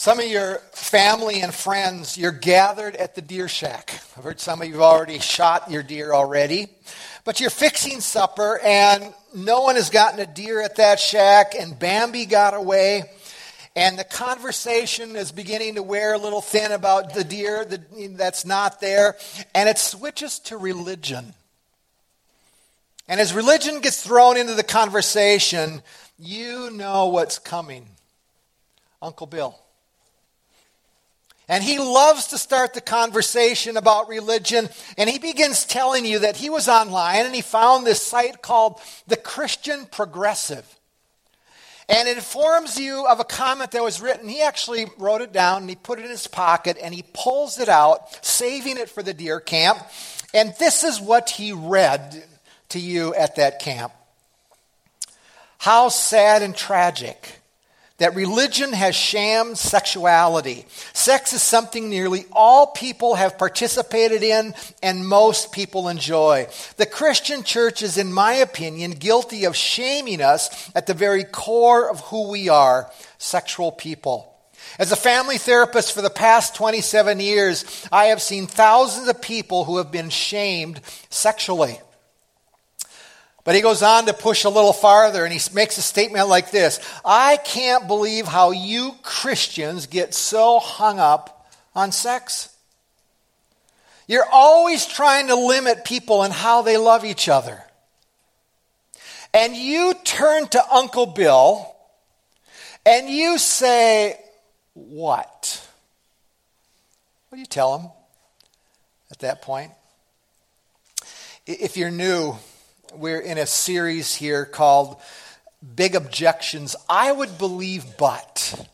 Some of your family and friends, you're gathered at the deer shack. I've heard some of you have already shot your deer already. But you're fixing supper, and no one has gotten a deer at that shack, and Bambi got away. And the conversation is beginning to wear a little thin about the deer that's not there. And it switches to religion. And as religion gets thrown into the conversation, you know what's coming. Uncle Bill. And he loves to start the conversation about religion. And he begins telling you that he was online and he found this site called The Christian Progressive. And it informs you of a comment that was written. He actually wrote it down and he put it in his pocket and he pulls it out, saving it for the deer camp. And this is what he read to you at that camp. How sad and tragic that religion has sham sexuality. Sex is something nearly all people have participated in and most people enjoy. The Christian church is, in my opinion, guilty of shaming us at the very core of who we are sexual people. As a family therapist for the past 27 years, I have seen thousands of people who have been shamed sexually. But he goes on to push a little farther and he makes a statement like this I can't believe how you Christians get so hung up on sex. You're always trying to limit people and how they love each other. And you turn to Uncle Bill and you say, What? What do you tell him at that point? If you're new, we're in a series here called Big Objections. I would believe, but.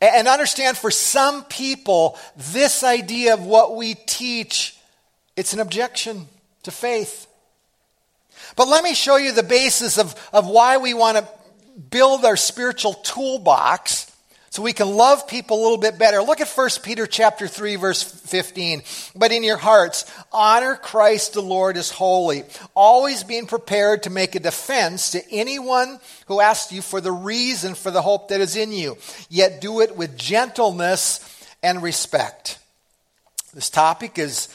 And understand for some people, this idea of what we teach, it's an objection to faith. But let me show you the basis of, of why we want to build our spiritual toolbox so we can love people a little bit better. Look at 1 Peter chapter 3 verse 15. But in your hearts, honor Christ the Lord as holy, always being prepared to make a defense to anyone who asks you for the reason for the hope that is in you. Yet do it with gentleness and respect. This topic is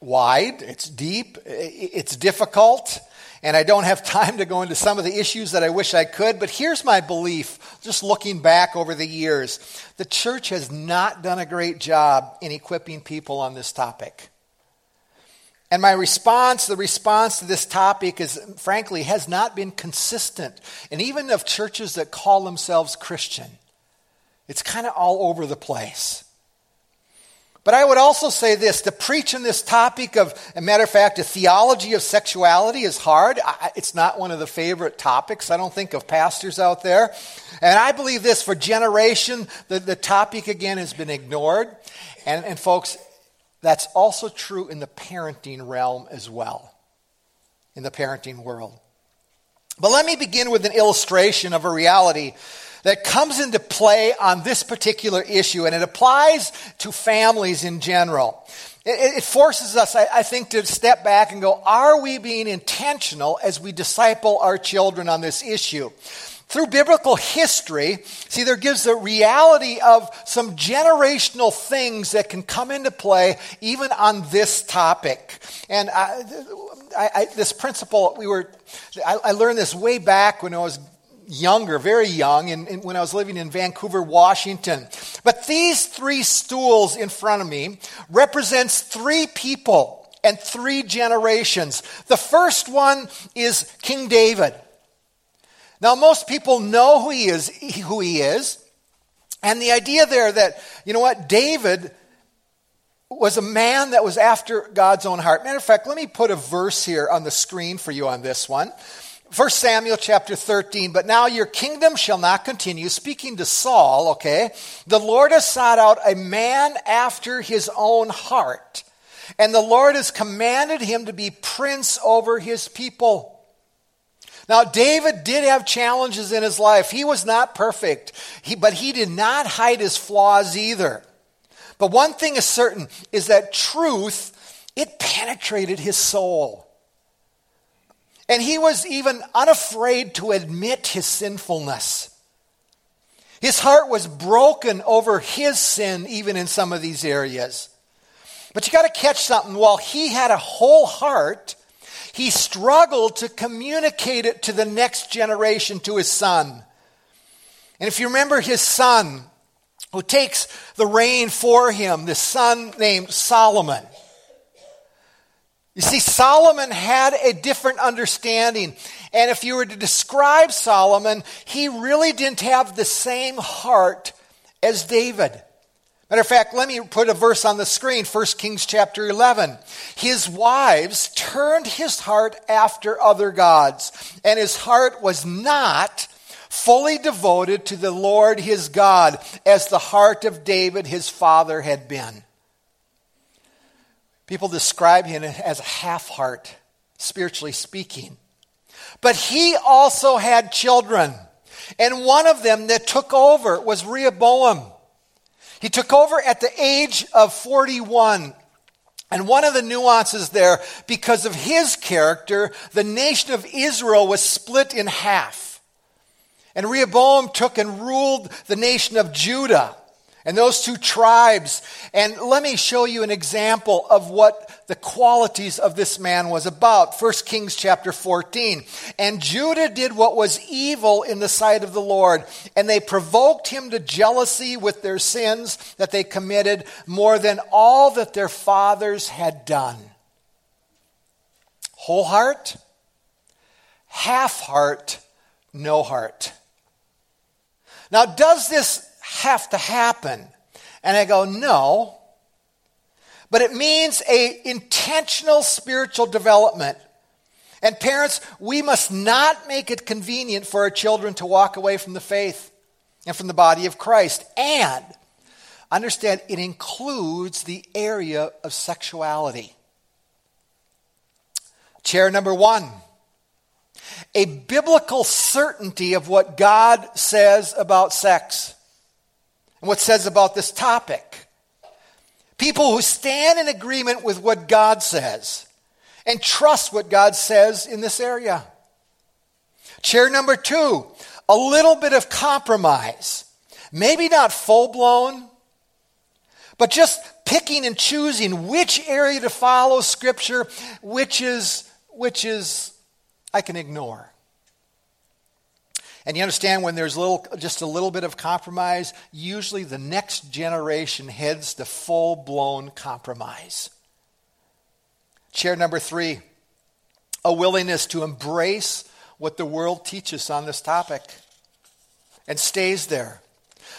wide, it's deep, it's difficult. And I don't have time to go into some of the issues that I wish I could, but here's my belief, just looking back over the years. The church has not done a great job in equipping people on this topic. And my response, the response to this topic is, frankly, has not been consistent. And even of churches that call themselves Christian, it's kind of all over the place. But I would also say this to preach this topic of, a matter of fact, a theology of sexuality is hard. it's not one of the favorite topics, I don't think, of pastors out there. And I believe this for generation, the, the topic again has been ignored. And, and folks, that's also true in the parenting realm as well, in the parenting world. But let me begin with an illustration of a reality that comes into play on this particular issue, and it applies to families in general. It, forces us, I, I think, to step back and go, are we being intentional as we disciple our children on this issue? through biblical history, see, there gives the reality of some generational things that can come into play even on this topic. And uh, I, I, this principle, we were, I, learned this way back when I was younger, very young, in, in, when I was living in Vancouver, Washington. But these three stools in front of me represents three people and three generations. The first one is King David. Now, most people know who he is, who he is. And the idea there that, you know what, David was a man that was after God's own heart. Matter of fact, let me put a verse here on the screen for you on this one. 1 Samuel chapter 13, but now your kingdom shall not continue. Speaking to Saul, okay, the Lord has sought out a man after his own heart, and the Lord has commanded him to be prince over his people. Now, David did have challenges in his life. He was not perfect, he, but he did not hide his flaws either. But one thing is certain is that truth, it penetrated his soul. And he was even unafraid to admit his sinfulness. His heart was broken over his sin, even in some of these areas. But you got to catch something. While he had a whole heart, he struggled to communicate it to the next generation, to his son. And if you remember his son, who takes the reign for him, this son named Solomon. You see, Solomon had a different understanding. And if you were to describe Solomon, he really didn't have the same heart as David. Matter of fact, let me put a verse on the screen 1 Kings chapter 11. His wives turned his heart after other gods, and his heart was not fully devoted to the Lord his God as the heart of David his father had been. People describe him as a half heart, spiritually speaking. But he also had children, and one of them that took over was Rehoboam. He took over at the age of 41. And one of the nuances there, because of his character, the nation of Israel was split in half. And Rehoboam took and ruled the nation of Judah and those two tribes. And let me show you an example of what the qualities of this man was about. 1 Kings chapter 14. And Judah did what was evil in the sight of the Lord, and they provoked him to jealousy with their sins that they committed more than all that their fathers had done. Whole heart, half heart, no heart. Now, does this have to happen? And I go, no. But it means a intentional spiritual development. And parents, we must not make it convenient for our children to walk away from the faith and from the body of Christ. And understand it includes the area of sexuality. Chair number one a biblical certainty of what God says about sex and what says about this topic. People who stand in agreement with what God says and trust what God says in this area. Chair number two, a little bit of compromise. Maybe not full blown, but just picking and choosing which area to follow scripture, which is, which is I can ignore. And you understand when there's little, just a little bit of compromise, usually the next generation heads to full blown compromise. Chair number three a willingness to embrace what the world teaches on this topic and stays there.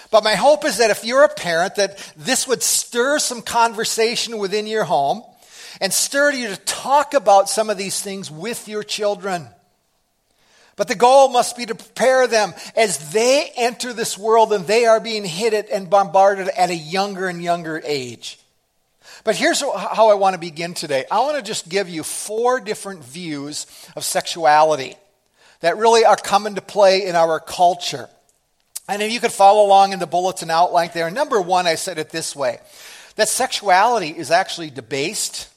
But my hope is that if you're a parent, that this would stir some conversation within your home and stir you to talk about some of these things with your children. But the goal must be to prepare them as they enter this world and they are being hit at and bombarded at a younger and younger age. But here's how I want to begin today. I want to just give you four different views of sexuality that really are coming to play in our culture. And if you could follow along in the bulletin outline there, number one, I said it this way that sexuality is actually debased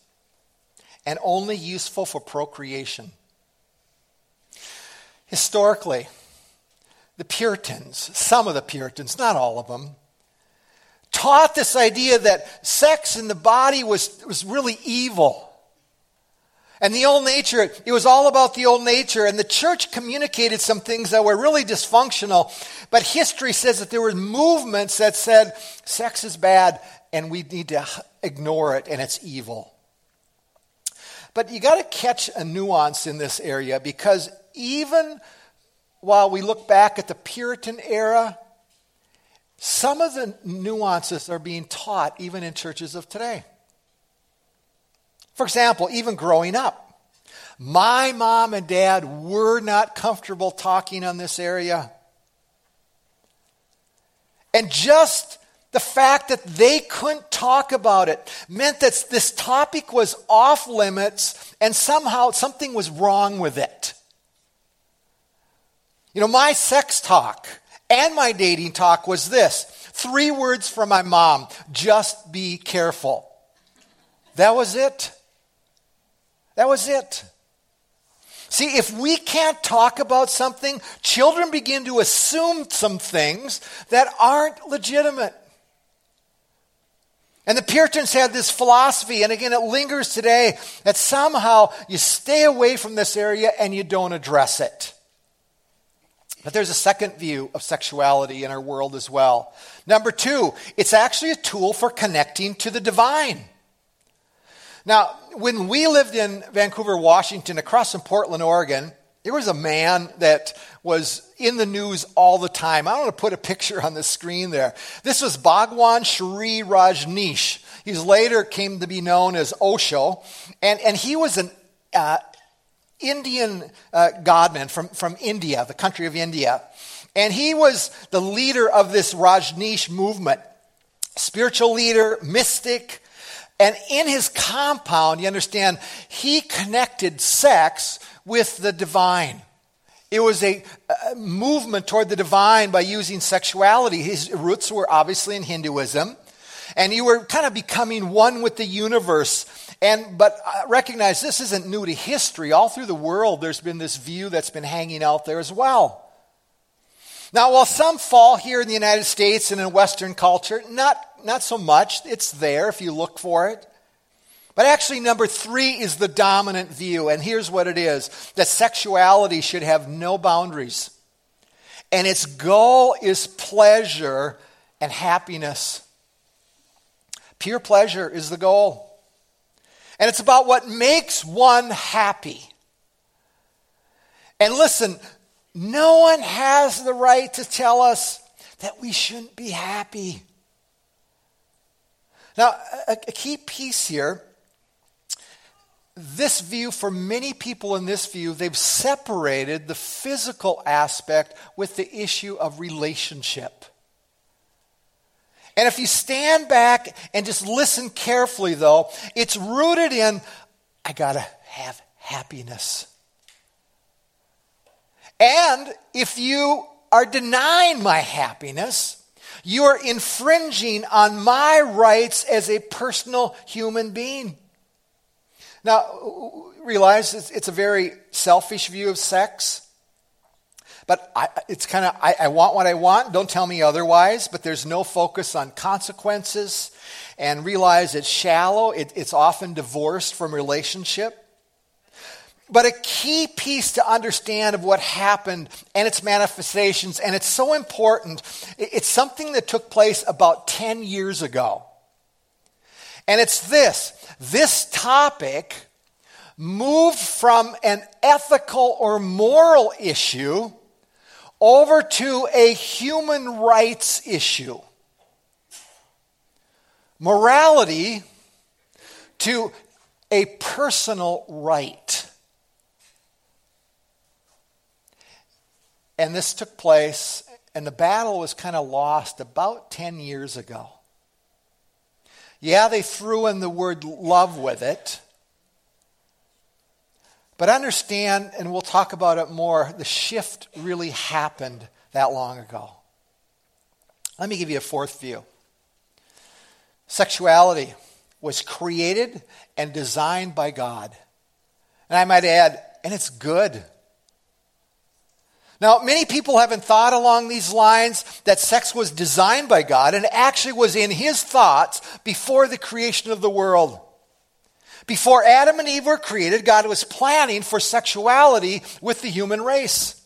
and only useful for procreation. Historically, the Puritans, some of the Puritans, not all of them, taught this idea that sex in the body was, was really evil. And the old nature, it was all about the old nature. And the church communicated some things that were really dysfunctional. But history says that there were movements that said sex is bad and we need to ignore it and it's evil. But you got to catch a nuance in this area because even while we look back at the Puritan era, some of the nuances are being taught even in churches of today. For example, even growing up, my mom and dad were not comfortable talking on this area. And just the fact that they couldn't talk about it meant that this topic was off limits and somehow something was wrong with it. You know, my sex talk and my dating talk was this three words from my mom just be careful. That was it. That was it. See, if we can't talk about something, children begin to assume some things that aren't legitimate. And the Puritans had this philosophy, and again, it lingers today, that somehow you stay away from this area and you don't address it. But there's a second view of sexuality in our world as well. Number two, it's actually a tool for connecting to the divine. Now, when we lived in Vancouver, Washington, across from Portland, Oregon, there was a man that was in the news all the time. I want to put a picture on the screen there. This was Bhagwan Shree Rajneesh. He later came to be known as Osho, and, and he was an uh, Indian uh, godman from, from India, the country of India. And he was the leader of this Rajneesh movement, spiritual leader, mystic, and in his compound, you understand, he connected sex with the divine. It was a, a, movement toward the divine by using sexuality. His roots were obviously in Hinduism. And you were kind of becoming one with the universe. And, but uh, recognize this isn't new to history. All through the world, there's been this view that's been hanging out there as well. Now, while some fall here in the United States and in Western culture, not not so much. It's there if you look for it. But actually, number three is the dominant view. And here's what it is that sexuality should have no boundaries. And its goal is pleasure and happiness. Pure pleasure is the goal. And it's about what makes one happy. And listen, no one has the right to tell us that we shouldn't be happy. Now, a, a key piece here this view, for many people in this view, they've separated the physical aspect with the issue of relationship. And if you stand back and just listen carefully, though, it's rooted in I got to have happiness. And if you are denying my happiness, you are infringing on my rights as a personal human being. Now, realize it's, a very selfish view of sex. But I, it's kind of, I, I want what I want, don't tell me otherwise, but there's no focus on consequences. And realize it's shallow, it, it's often divorced from relationship. But a key piece to understand of what happened and its manifestations, and it's so important, it's something that took place about 10 years ago. And it's this this topic moved from an ethical or moral issue over to a human rights issue. Morality to a personal right. And this took place, and the battle was kind of lost about 10 years ago. Yeah, they threw in the word love with it. But understand, and we'll talk about it more, the shift really happened that long ago. Let me give you a fourth view. Sexuality was created and designed by God. And I might add, and it's good. Now, many people haven't thought along these lines that sex was designed by God and actually was in His thoughts before the creation of the world. Before Adam and Eve were created, God was planning for sexuality with the human race.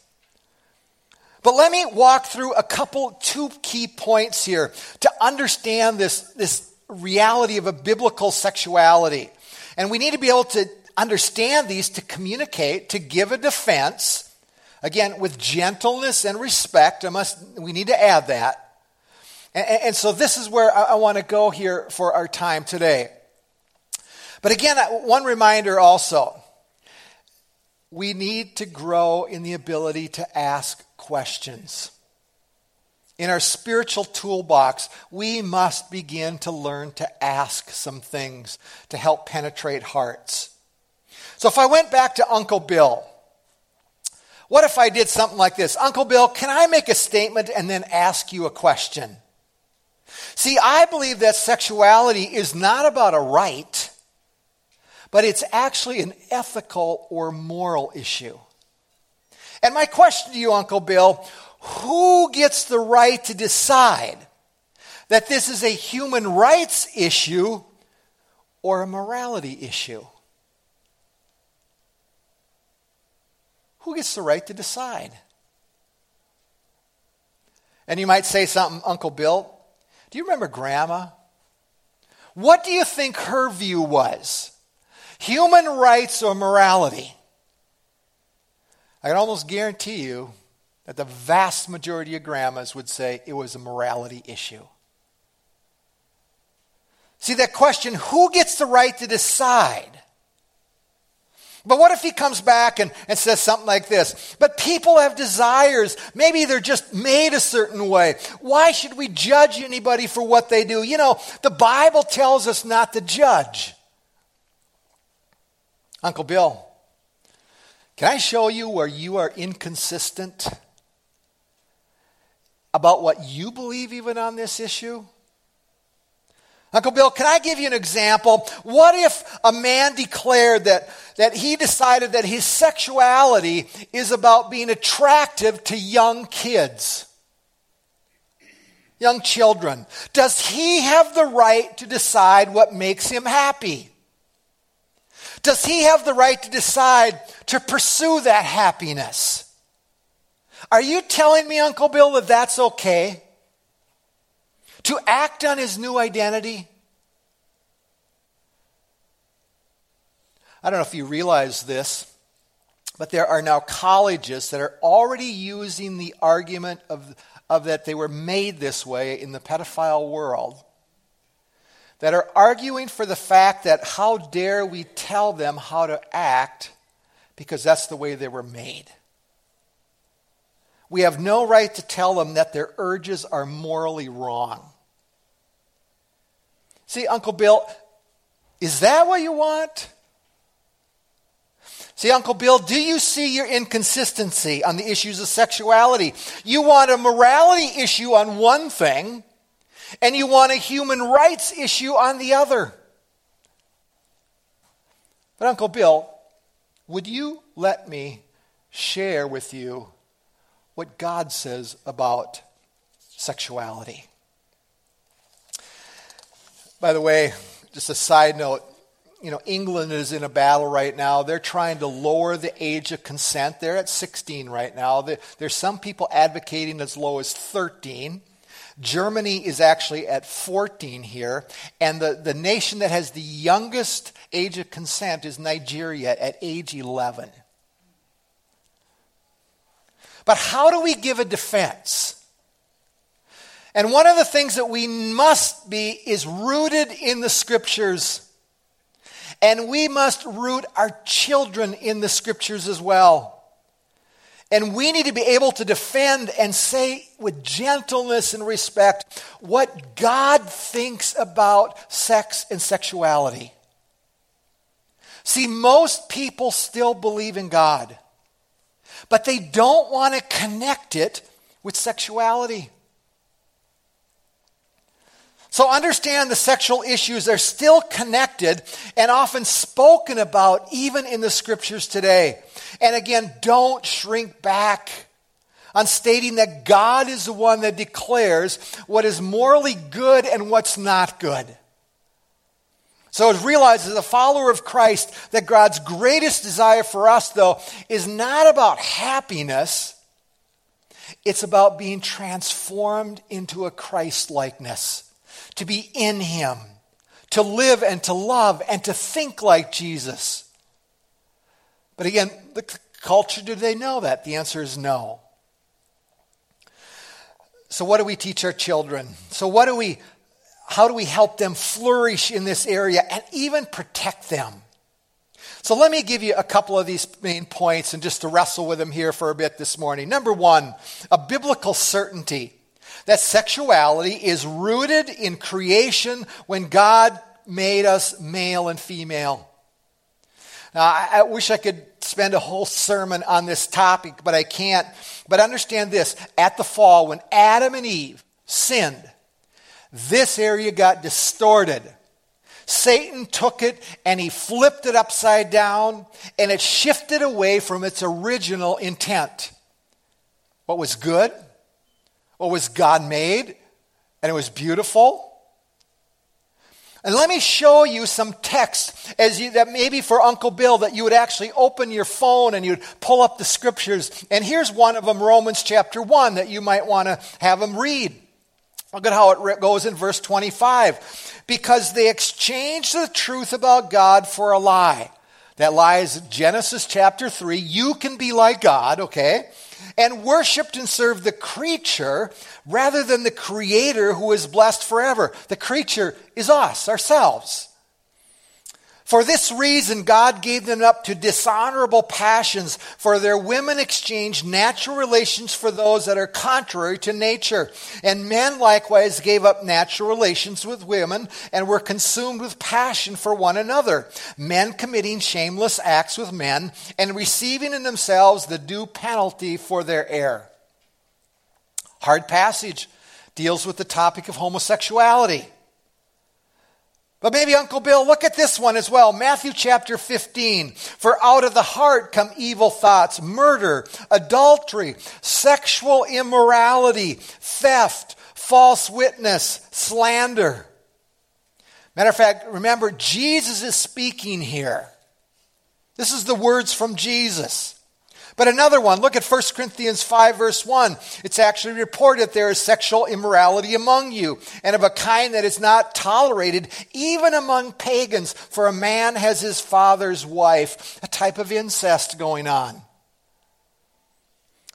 But let me walk through a couple, two key points here to understand this, this reality of a biblical sexuality. And we need to be able to understand these to communicate, to give a defense Again, with gentleness and respect, I must, we need to add that. And, and so this is where I, I want to go here for our time today. But again, one reminder also we need to grow in the ability to ask questions. In our spiritual toolbox, we must begin to learn to ask some things to help penetrate hearts. So if I went back to Uncle Bill, what if I did something like this? Uncle Bill, can I make a statement and then ask you a question? See, I believe that sexuality is not about a right, but it's actually an ethical or moral issue. And my question to you, Uncle Bill who gets the right to decide that this is a human rights issue or a morality issue? Who gets the right to decide? And you might say something, Uncle Bill, do you remember Grandma? What do you think her view was? Human rights or morality? I can almost guarantee you that the vast majority of grandmas would say it was a morality issue. See, that question who gets the right to decide? But what if he comes back and, and says something like this? But people have desires. Maybe they're just made a certain way. Why should we judge anybody for what they do? You know, the Bible tells us not to judge. Uncle Bill, can I show you where you are inconsistent about what you believe, even on this issue? Uncle Bill, can I give you an example? What if a man declared that, that he decided that his sexuality is about being attractive to young kids? Young children. Does he have the right to decide what makes him happy? Does he have the right to decide to pursue that happiness? Are you telling me, Uncle Bill, that that's okay? To act on his new identity? I don't know if you realize this, but there are now colleges that are already using the argument of, of that they were made this way in the pedophile world that are arguing for the fact that how dare we tell them how to act because that's the way they were made. We have no right to tell them that their urges are morally wrong. See, Uncle Bill, is that what you want? See, Uncle Bill, do you see your inconsistency on the issues of sexuality? You want a morality issue on one thing, and you want a human rights issue on the other. But, Uncle Bill, would you let me share with you what God says about sexuality? By the way, just a side note, you know, England is in a battle right now. They're trying to lower the age of consent. They're at 16 right now. There's some people advocating as low as 13. Germany is actually at 14 here, and the, the nation that has the youngest age of consent is Nigeria at age 11. But how do we give a defense? And one of the things that we must be is rooted in the scriptures. And we must root our children in the scriptures as well. And we need to be able to defend and say with gentleness and respect what God thinks about sex and sexuality. See, most people still believe in God, but they don't want to connect it with sexuality. So understand the sexual issues are still connected and often spoken about even in the scriptures today. And again, don't shrink back on stating that God is the one that declares what is morally good and what's not good. So realize as a follower of Christ that God's greatest desire for us, though, is not about happiness. It's about being transformed into a Christ likeness, to be in Him, to live and to love and to think like Jesus. But again, the culture, do they know that? The answer is no. So, what do we teach our children? So, what do we, how do we help them flourish in this area and even protect them? So, let me give you a couple of these main points and just to wrestle with them here for a bit this morning. Number one, a biblical certainty that sexuality is rooted in creation when God made us male and female. Now, I, I wish I could spend a whole sermon on this topic, but I can't. But understand this at the fall, when Adam and Eve sinned, this area got distorted. Satan took it and he flipped it upside down and it shifted away from its original intent. What was good, what was God made, and it was beautiful. And let me show you some text as you, that maybe for Uncle Bill that you would actually open your phone and you'd pull up the scriptures. And here's one of them, Romans chapter 1, that you might want to have him read. Look at how it goes in verse 25. Because they exchanged the truth about God for a lie. That lie is Genesis chapter 3. You can be like God, okay? And worshiped and served the creature rather than the creator who is blessed forever. The creature is us, ourselves. For this reason, God gave them up to dishonorable passions, for their women exchanged natural relations for those that are contrary to nature. And men likewise gave up natural relations with women and were consumed with passion for one another, men committing shameless acts with men and receiving in themselves the due penalty for their error. Hard passage deals with the topic of homosexuality. But maybe Uncle Bill, look at this one as well. Matthew chapter 15. For out of the heart come evil thoughts, murder, adultery, sexual immorality, theft, false witness, slander. Matter of fact, remember, Jesus is speaking here. This is the words from Jesus. But another one, look at 1 Corinthians 5, verse 1. It's actually reported there is sexual immorality among you, and of a kind that is not tolerated even among pagans, for a man has his father's wife, a type of incest going on.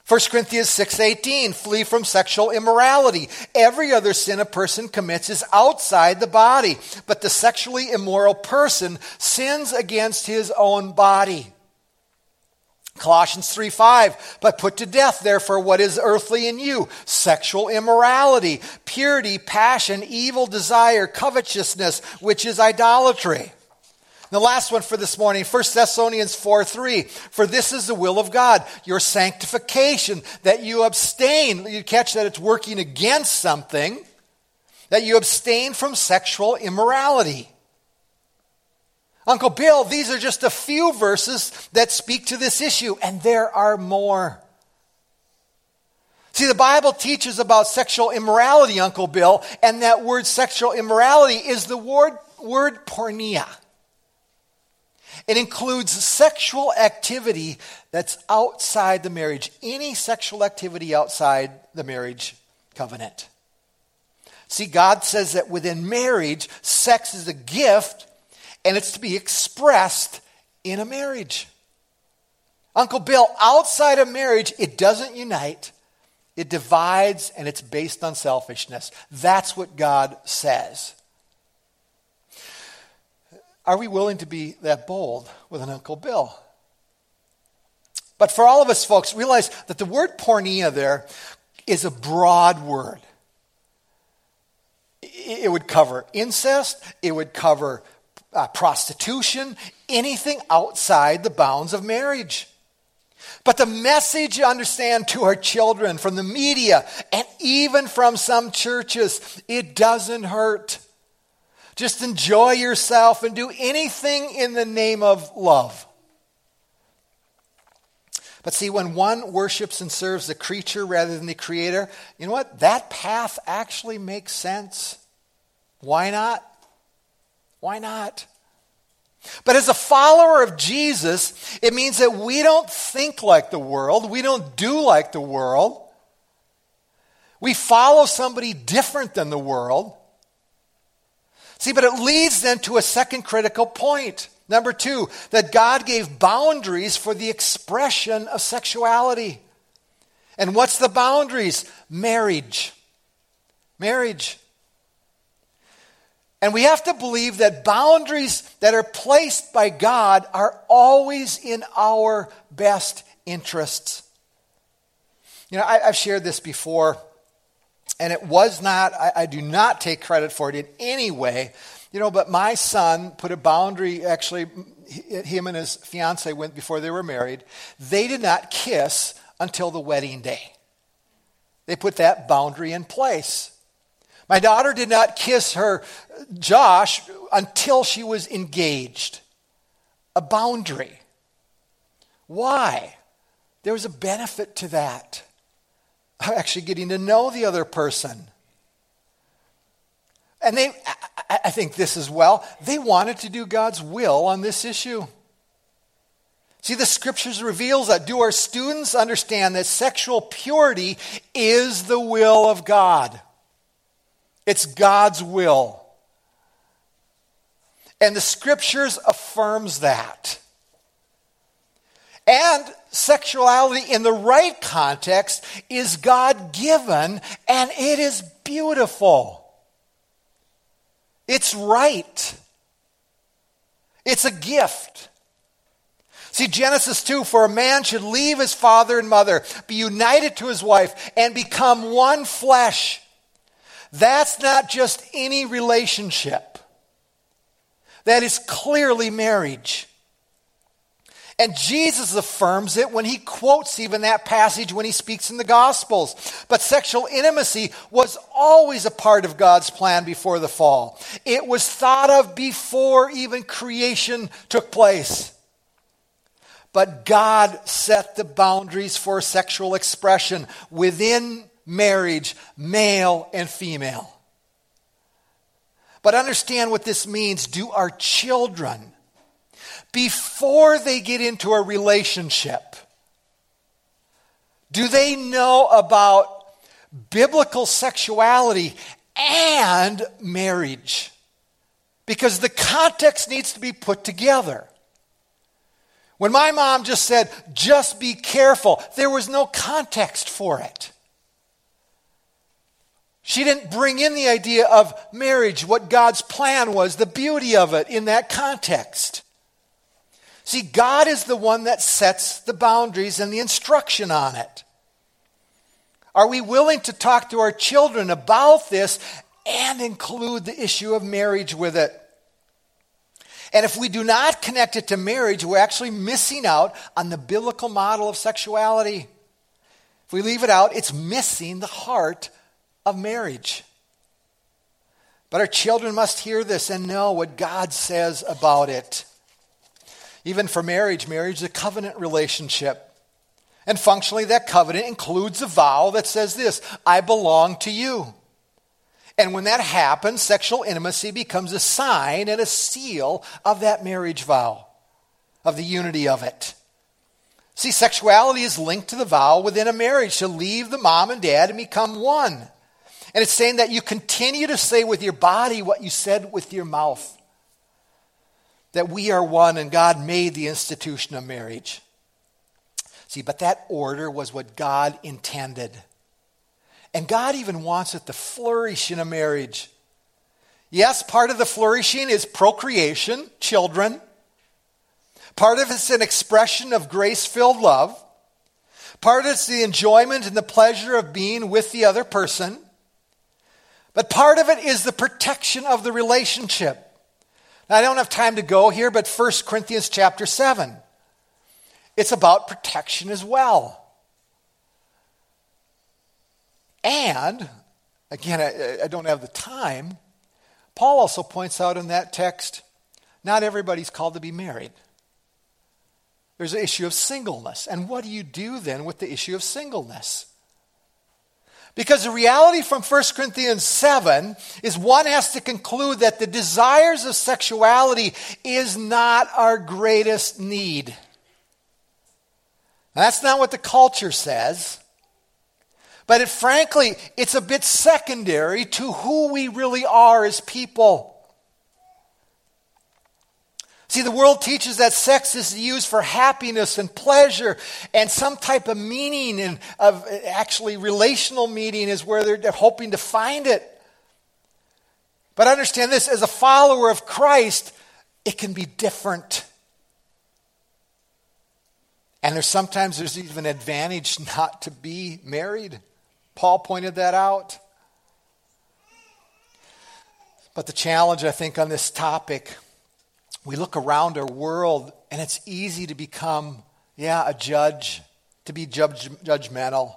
1 Corinthians 6:18 flee from sexual immorality. Every other sin a person commits is outside the body, but the sexually immoral person sins against his own body. Colossians 3 5, but put to death, therefore, what is earthly in you sexual immorality, purity, passion, evil desire, covetousness, which is idolatry. The last one for this morning, 1 Thessalonians 4 3. For this is the will of God, your sanctification, that you abstain. You catch that it's working against something, that you abstain from sexual immorality. Uncle Bill, these are just a few verses that speak to this issue, and there are more. See, the Bible teaches about sexual immorality, Uncle Bill, and that word sexual immorality is the word, word porneia. It includes sexual activity that's outside the marriage, any sexual activity outside the marriage covenant. See, God says that within marriage, sex is a gift and it's to be expressed in a marriage. Uncle Bill, outside of marriage, it doesn't unite, it divides, and it's based on selfishness. That's what God says. Are we willing to be that bold with an Uncle Bill? But for all of us folks, realize that the word porneia there is a broad word. It would cover incest, it would cover uh, prostitution, anything outside the bounds of marriage. But the message, you understand, to our children from the media and even from some churches, it doesn't hurt. Just enjoy yourself and do anything in the name of love. But see, when one worships and serves the creature rather than the creator, you know what? That path actually makes sense. Why not? Why not? But as a follower of Jesus, it means that we don't think like the world, we don't do like the world. We follow somebody different than the world. See, but it leads then to a second critical point. Number two, that God gave boundaries for the expression of sexuality. And what's the boundaries? Marriage. Marriage. And we have to believe that boundaries that are placed by God are always in our best interests. You know, I, have shared this before, and it was not, I, I do not take credit for it in any way. You know, but my son put a boundary, actually, him and his fiance went before they were married. They did not kiss until the wedding day. They put that boundary in place. My daughter did not kiss her Josh until she was engaged. A boundary. Why? There was a benefit to that. Actually, getting to know the other person. And they, I think this as well, they wanted to do God's will on this issue. See, the scriptures reveals that. Do our students understand that sexual purity is the will of God? It's God's will. And the scriptures affirms that. And sexuality in the right context is God given and it is beautiful. It's right. It's a gift. See, Genesis 2 for a man should leave his father and mother, be united to his wife, and become one flesh. That's not just any relationship, that is clearly marriage. And Jesus affirms it when he quotes even that passage when he speaks in the Gospels. But sexual intimacy was always a part of God's plan before the fall. It was thought of before even creation took place. But God set the boundaries for sexual expression within marriage, male and female. But understand what this means. Do our children before they get into a relationship, do they know about biblical sexuality and marriage? Because the context needs to be put together. When my mom just said, just be careful, there was no context for it. She didn't bring in the idea of marriage, what God's plan was, the beauty of it in that context. See, God is the one that sets the boundaries and the instruction on it. Are we willing to talk to our children about this and include the issue of marriage with it? And if we do not connect it to marriage, we're actually missing out on the biblical model of sexuality. If we leave it out, it's missing the heart of marriage. But our children must hear this and know what God says about it. Even for marriage, marriage is a covenant relationship. And functionally, that covenant includes a vow that says this I belong to you. And when that happens, sexual intimacy becomes a sign and a seal of that marriage vow, of the unity of it. See, sexuality is linked to the vow within a marriage to leave the mom and dad and become one. And it's saying that you continue to say with your body what you said with your mouth that we are one and God made the institution of marriage. See, but that order was what God intended. And God even wants it to flourish in a marriage. Yes, part of the flourishing is procreation, children. Part of it's an expression of grace filled love. Part of it's the enjoyment and the pleasure of being with the other person. But part of it is the protection of the relationship. Now, I don't have time to go here, but 1 Corinthians chapter 7. It's about protection as well. And, again, I, I, don't have the time. Paul also points out in that text not everybody's called to be married. There's an issue of singleness. And what do you do then with the issue of singleness? Because the reality from 1 Corinthians 7 is one has to conclude that the desires of sexuality is not our greatest need. That's not what the culture says. But it, frankly, it's a bit secondary to who we really are as people. See, the world teaches that sex is used for happiness and pleasure, and some type of meaning and of actually relational meaning is where they're, hoping to find it. But understand this as a follower of Christ, it can be different. And there's sometimes there's even advantage not to be married. Paul pointed that out. But the challenge, I think, on this topic we look around our world and it's easy to become, yeah, a judge, to be judge, judgmental.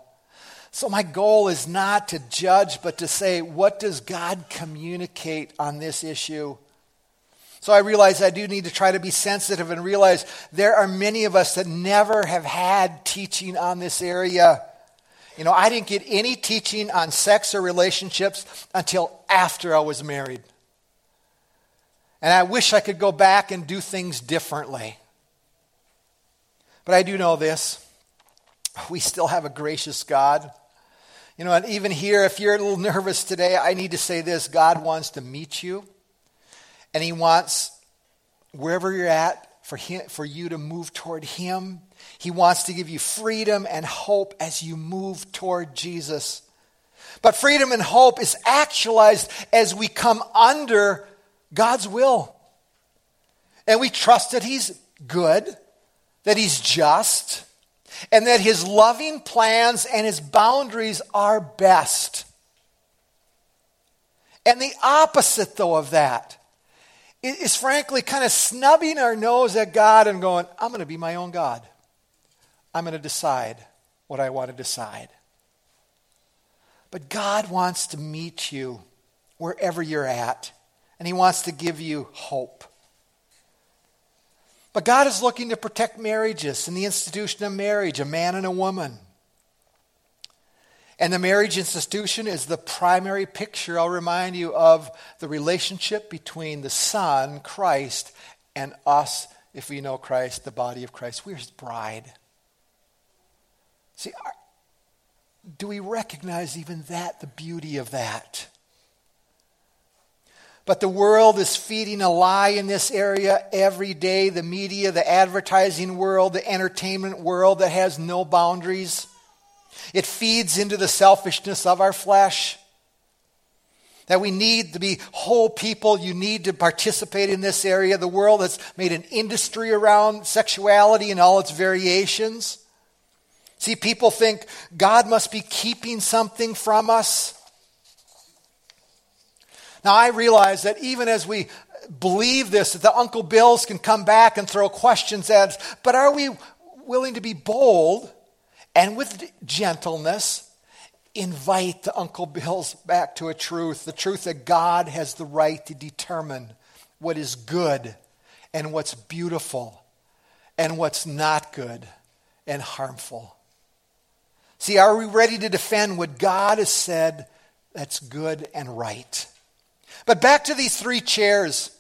So, my goal is not to judge, but to say, what does God communicate on this issue? So I realize I do need to try to be sensitive and realize there are many of us that never have had teaching on this area. You know, I didn't get any teaching on sex or relationships until after I was married. And I wish I could go back and do things differently. But I do know this we still have a gracious God. You know, and even here, if you're a little nervous today, I need to say this God wants to meet you. And He wants, wherever you're at, for, him, for you to move toward Him. He wants to give you freedom and hope as you move toward Jesus. But freedom and hope is actualized as we come under God's will. And we trust that He's good, that He's just, and that His loving plans and His boundaries are best. And the opposite, though, of that is frankly kind of snubbing our nose at God and going, I'm going to be my own God. I'm going to decide what I want to decide. But God wants to meet you wherever you're at, and He wants to give you hope. But God is looking to protect marriages and the institution of marriage, a man and a woman. And the marriage institution is the primary picture, I'll remind you, of the relationship between the Son, Christ, and us, if we know Christ, the body of Christ. We're his bride. See, do we recognize even that, the beauty of that? But the world is feeding a lie in this area every day. The media, the advertising world, the entertainment world that has no boundaries. It feeds into the selfishness of our flesh. That we need to be whole people. You need to participate in this area. The world has made an industry around sexuality and all its variations. See, people think God must be keeping something from us. Now, I realize that even as we believe this, that the Uncle Bills can come back and throw questions at us, but are we willing to be bold and with gentleness, invite the Uncle Bills back to a truth the truth that God has the right to determine what is good and what's beautiful and what's not good and harmful. See, are we ready to defend what God has said that's good and right? But back to these three chairs.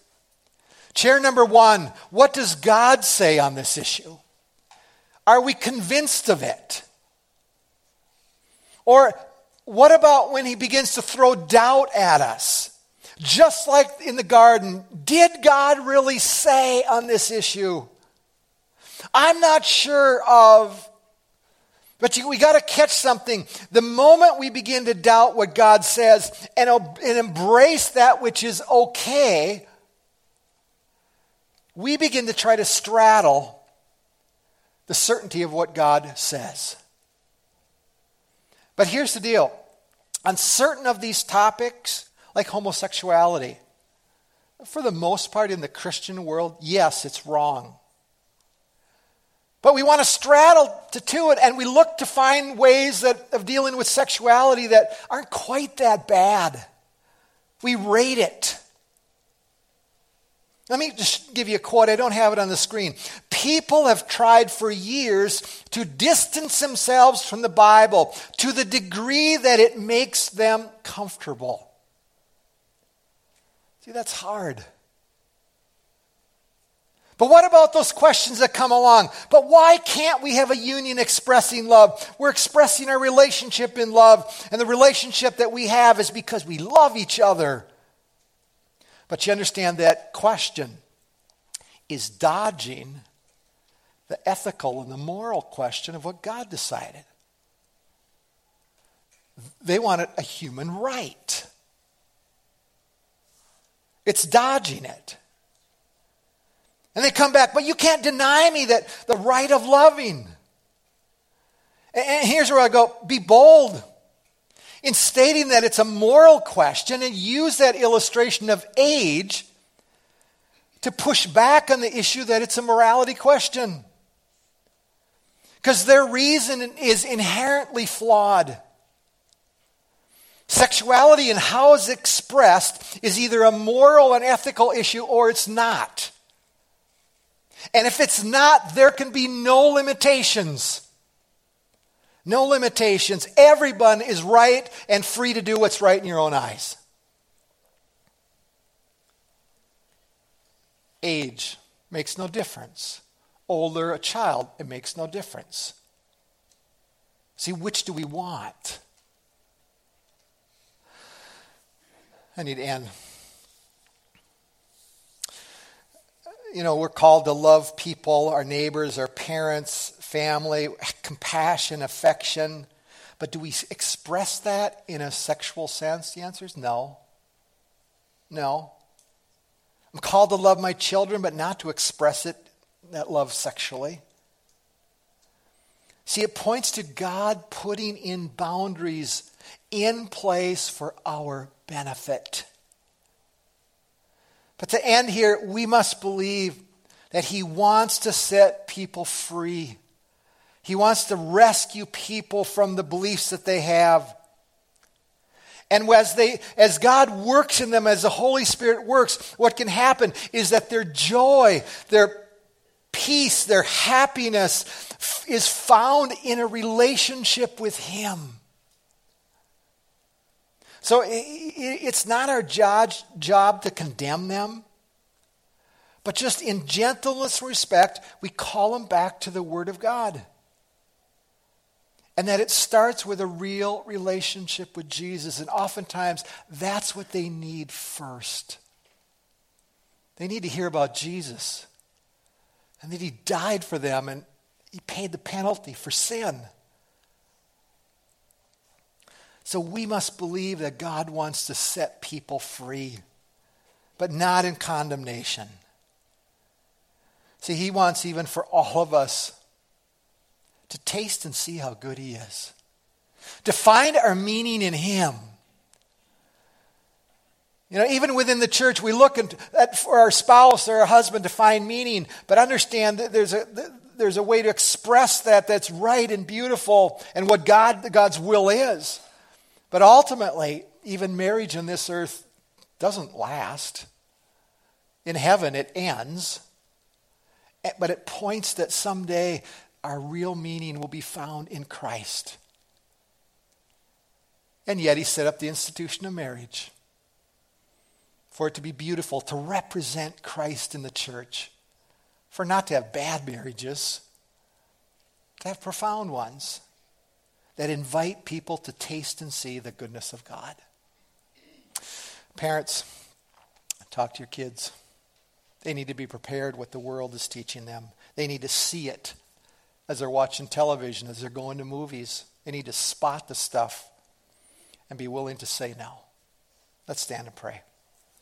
Chair number one what does God say on this issue? Are we convinced of it? Or what about when he begins to throw doubt at us? Just like in the garden, did God really say on this issue? I'm not sure of, but you, we got to catch something. The moment we begin to doubt what God says and, and embrace that which is okay, we begin to try to straddle the certainty of what God says. But here's the deal on certain of these topics, like homosexuality, for the most part in the Christian world, yes, it's wrong. But we want to straddle to, to it, and we look to find ways that, of dealing with sexuality that aren't quite that bad. We rate it. Let me just give you a quote. I don't have it on the screen. People have tried for years to distance themselves from the Bible to the degree that it makes them comfortable. See, that's hard. But what about those questions that come along? But why can't we have a union expressing love? We're expressing our relationship in love, and the relationship that we have is because we love each other. But you understand that question is dodging the ethical and the moral question of what God decided. They wanted a human right. It's dodging it. And they come back, but you can't deny me that the right of loving. And here's where I go be bold in stating that it's a moral question and use that illustration of age to push back on the issue that it's a morality question. Because their reason is inherently flawed. Sexuality and how it's expressed is either a moral and ethical issue or it's not. And if it's not, there can be no limitations. No limitations. Everyone is right and free to do what's right in your own eyes. Age makes no difference. Older, a child, it makes no difference. See, which do we want? I need to end. You know, we're called to love people, our neighbors, our parents, family, compassion, affection. But do we express that in a sexual sense? The answer is no. No. I'm called to love my children, but not to express it, that love sexually. See, it points to God putting in boundaries in place for our benefit. But to end here, we must believe that He wants to set people free. He wants to rescue people from the beliefs that they have. And as, they, as God works in them, as the Holy Spirit works, what can happen is that their joy, their peace, their happiness is found in a relationship with Him. So it's not our job, to condemn them, but just in gentleness respect, we call them back to the Word of God. And that it starts with a real relationship with Jesus. And oftentimes, that's what they need first. They need to hear about Jesus and that He died for them and He paid the penalty for sin. So we must believe that God wants to set people free, but not in condemnation. See, He wants even for all of us to taste and see how good He is, to find our meaning in Him. You know, even within the church, we look at, for our spouse or our husband to find meaning, but understand that there's a, there's a way to express that that's right and beautiful and what God, God's will is. But ultimately, even marriage on this earth doesn't last. In heaven, it ends. Eh, but it points that someday our real meaning will be found in Christ. And yet, he set up the institution of marriage for it to be beautiful, to represent Christ in the church, for not to have bad marriages, to have profound ones that invite people to taste and see the goodness of God. Parents, talk to your kids. They need to be prepared what the world is teaching them. They need to see it as they're watching television, as they're going to movies. They need to spot the stuff and be willing to say no. Let's stand and pray.